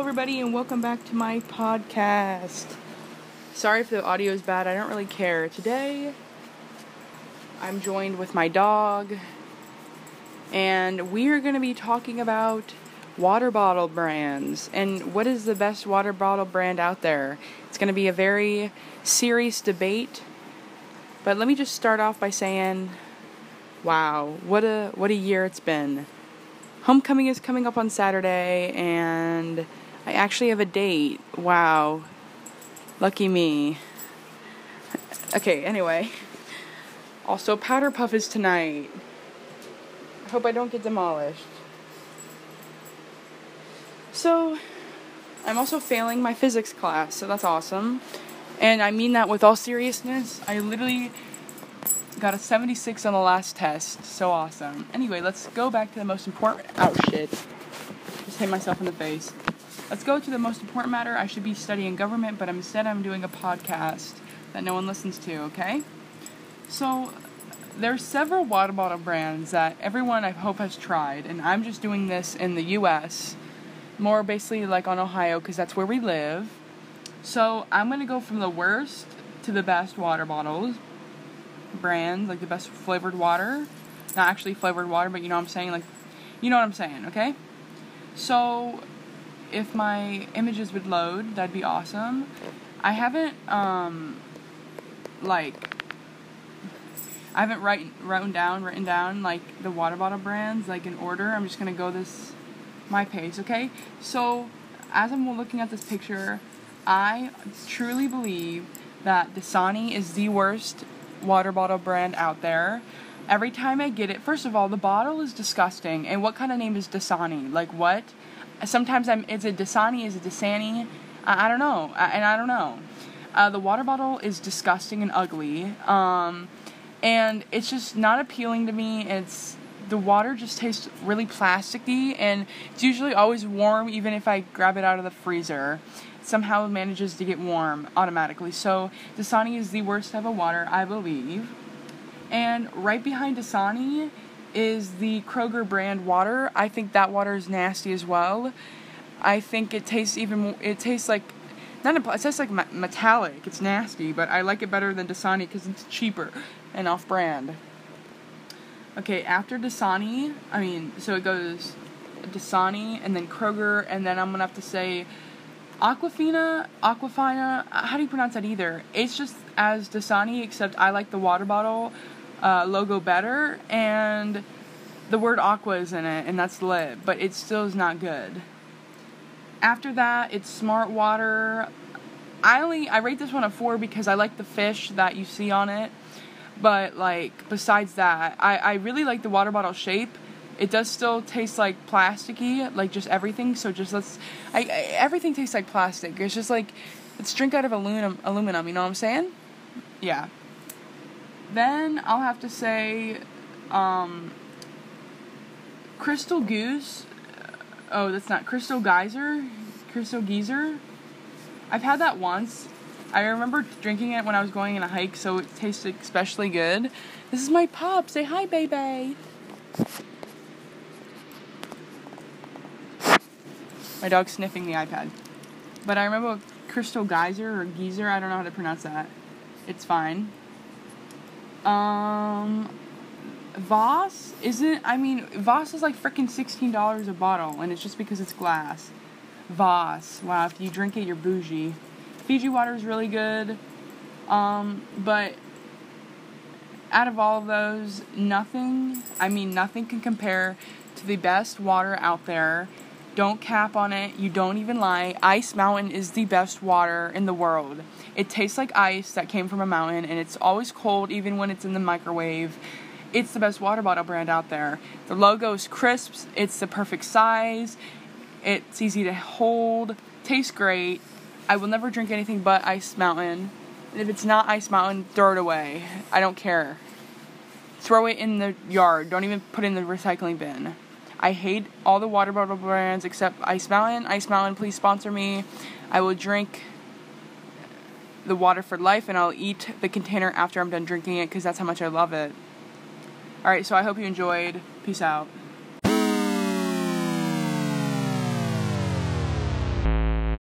everybody, and welcome back to my podcast. Sorry if the audio is bad, I don't really care. Today, I'm joined with my dog, and we are going to be talking about water bottle brands and what is the best water bottle brand out there. It's going to be a very serious debate, but let me just start off by saying, wow, what a what a year it's been homecoming is coming up on Saturday, and I actually have a date. Wow. Lucky me. Okay, anyway. Also, Powder Puff is tonight. I hope I don't get demolished. So, I'm also failing my physics class, so that's awesome. And I mean that with all seriousness. I literally Got a 76 on the last test. So awesome. Anyway, let's go back to the most important. Oh shit. Just hit myself in the face. Let's go to the most important matter. I should be studying government, but instead I'm doing a podcast that no one listens to, okay? So, there's several water bottle brands that everyone I hope has tried, and I'm just doing this in the US, more basically like on Ohio, because that's where we live. So, I'm gonna go from the worst to the best water bottles brands, like the best flavored water. Not actually flavored water, but you know what I'm saying? Like, you know what I'm saying, okay? So, if my images would load, that'd be awesome. I haven't, um, like, I haven't written written down written down like the water bottle brands like in order. I'm just gonna go this my pace, okay? So as I'm looking at this picture, I truly believe that Dasani is the worst water bottle brand out there. Every time I get it, first of all, the bottle is disgusting. And what kind of name is Dasani? Like what? Sometimes I'm. Is it Dasani? Is it Dasani? I, I don't know. I, and I don't know. Uh, the water bottle is disgusting and ugly. Um, and it's just not appealing to me. It's the water just tastes really plasticky, and it's usually always warm, even if I grab it out of the freezer somehow manages to get warm automatically. So Dasani is the worst type of water, I believe. And right behind Dasani is the Kroger brand water. I think that water is nasty as well. I think it tastes even more, it tastes like not a, it tastes like metallic. It's nasty, but I like it better than Dasani because it's cheaper and off-brand. Okay, after Dasani, I mean, so it goes Dasani and then Kroger, and then I'm gonna have to say Aquafina, Aquafina, how do you pronounce that either? It's just as Dasani, except I like the water bottle uh, logo better, and the word aqua is in it, and that's lit, but it still is not good. After that, it's Smart Water. I only I rate this one a four because I like the fish that you see on it, but like besides that, I I really like the water bottle shape it does still taste like plasticky, like just everything. So just let's, I, I everything tastes like plastic. It's just like let's drink out of aluminum. Aluminum, you know what I'm saying? Yeah. Then I'll have to say, um, Crystal Goose. Oh, that's not Crystal Geyser. Crystal Geyser. I've had that once. I remember drinking it when I was going on a hike, so it tasted especially good. This is my pop. Say hi, baby. My dog's sniffing the iPad. But I remember Crystal Geyser or Geezer, I don't know how to pronounce that. It's fine. Um Voss isn't I mean Voss is like freaking sixteen dollars a bottle and it's just because it's glass. Voss. Wow, if you drink it you're bougie. Fiji water is really good. Um, but out of all of those, nothing, I mean, nothing can compare to the best water out there don't cap on it. You don't even lie. Ice Mountain is the best water in the world. It tastes like ice that came from a mountain and it's always cold even when it's in the microwave. It's the best water bottle brand out there. The logo is crisp, it's the perfect size, it's easy to hold, tastes great. I will never drink anything but Ice Mountain. And if it's not Ice Mountain, throw it away. I don't care. Throw it in the yard. Don't even put it in the recycling bin. I hate all the water bottle brands except Ice Mountain. Ice Mountain, please sponsor me. I will drink the water for life and I'll eat the container after I'm done drinking it because that's how much I love it. Alright, so I hope you enjoyed. Peace out.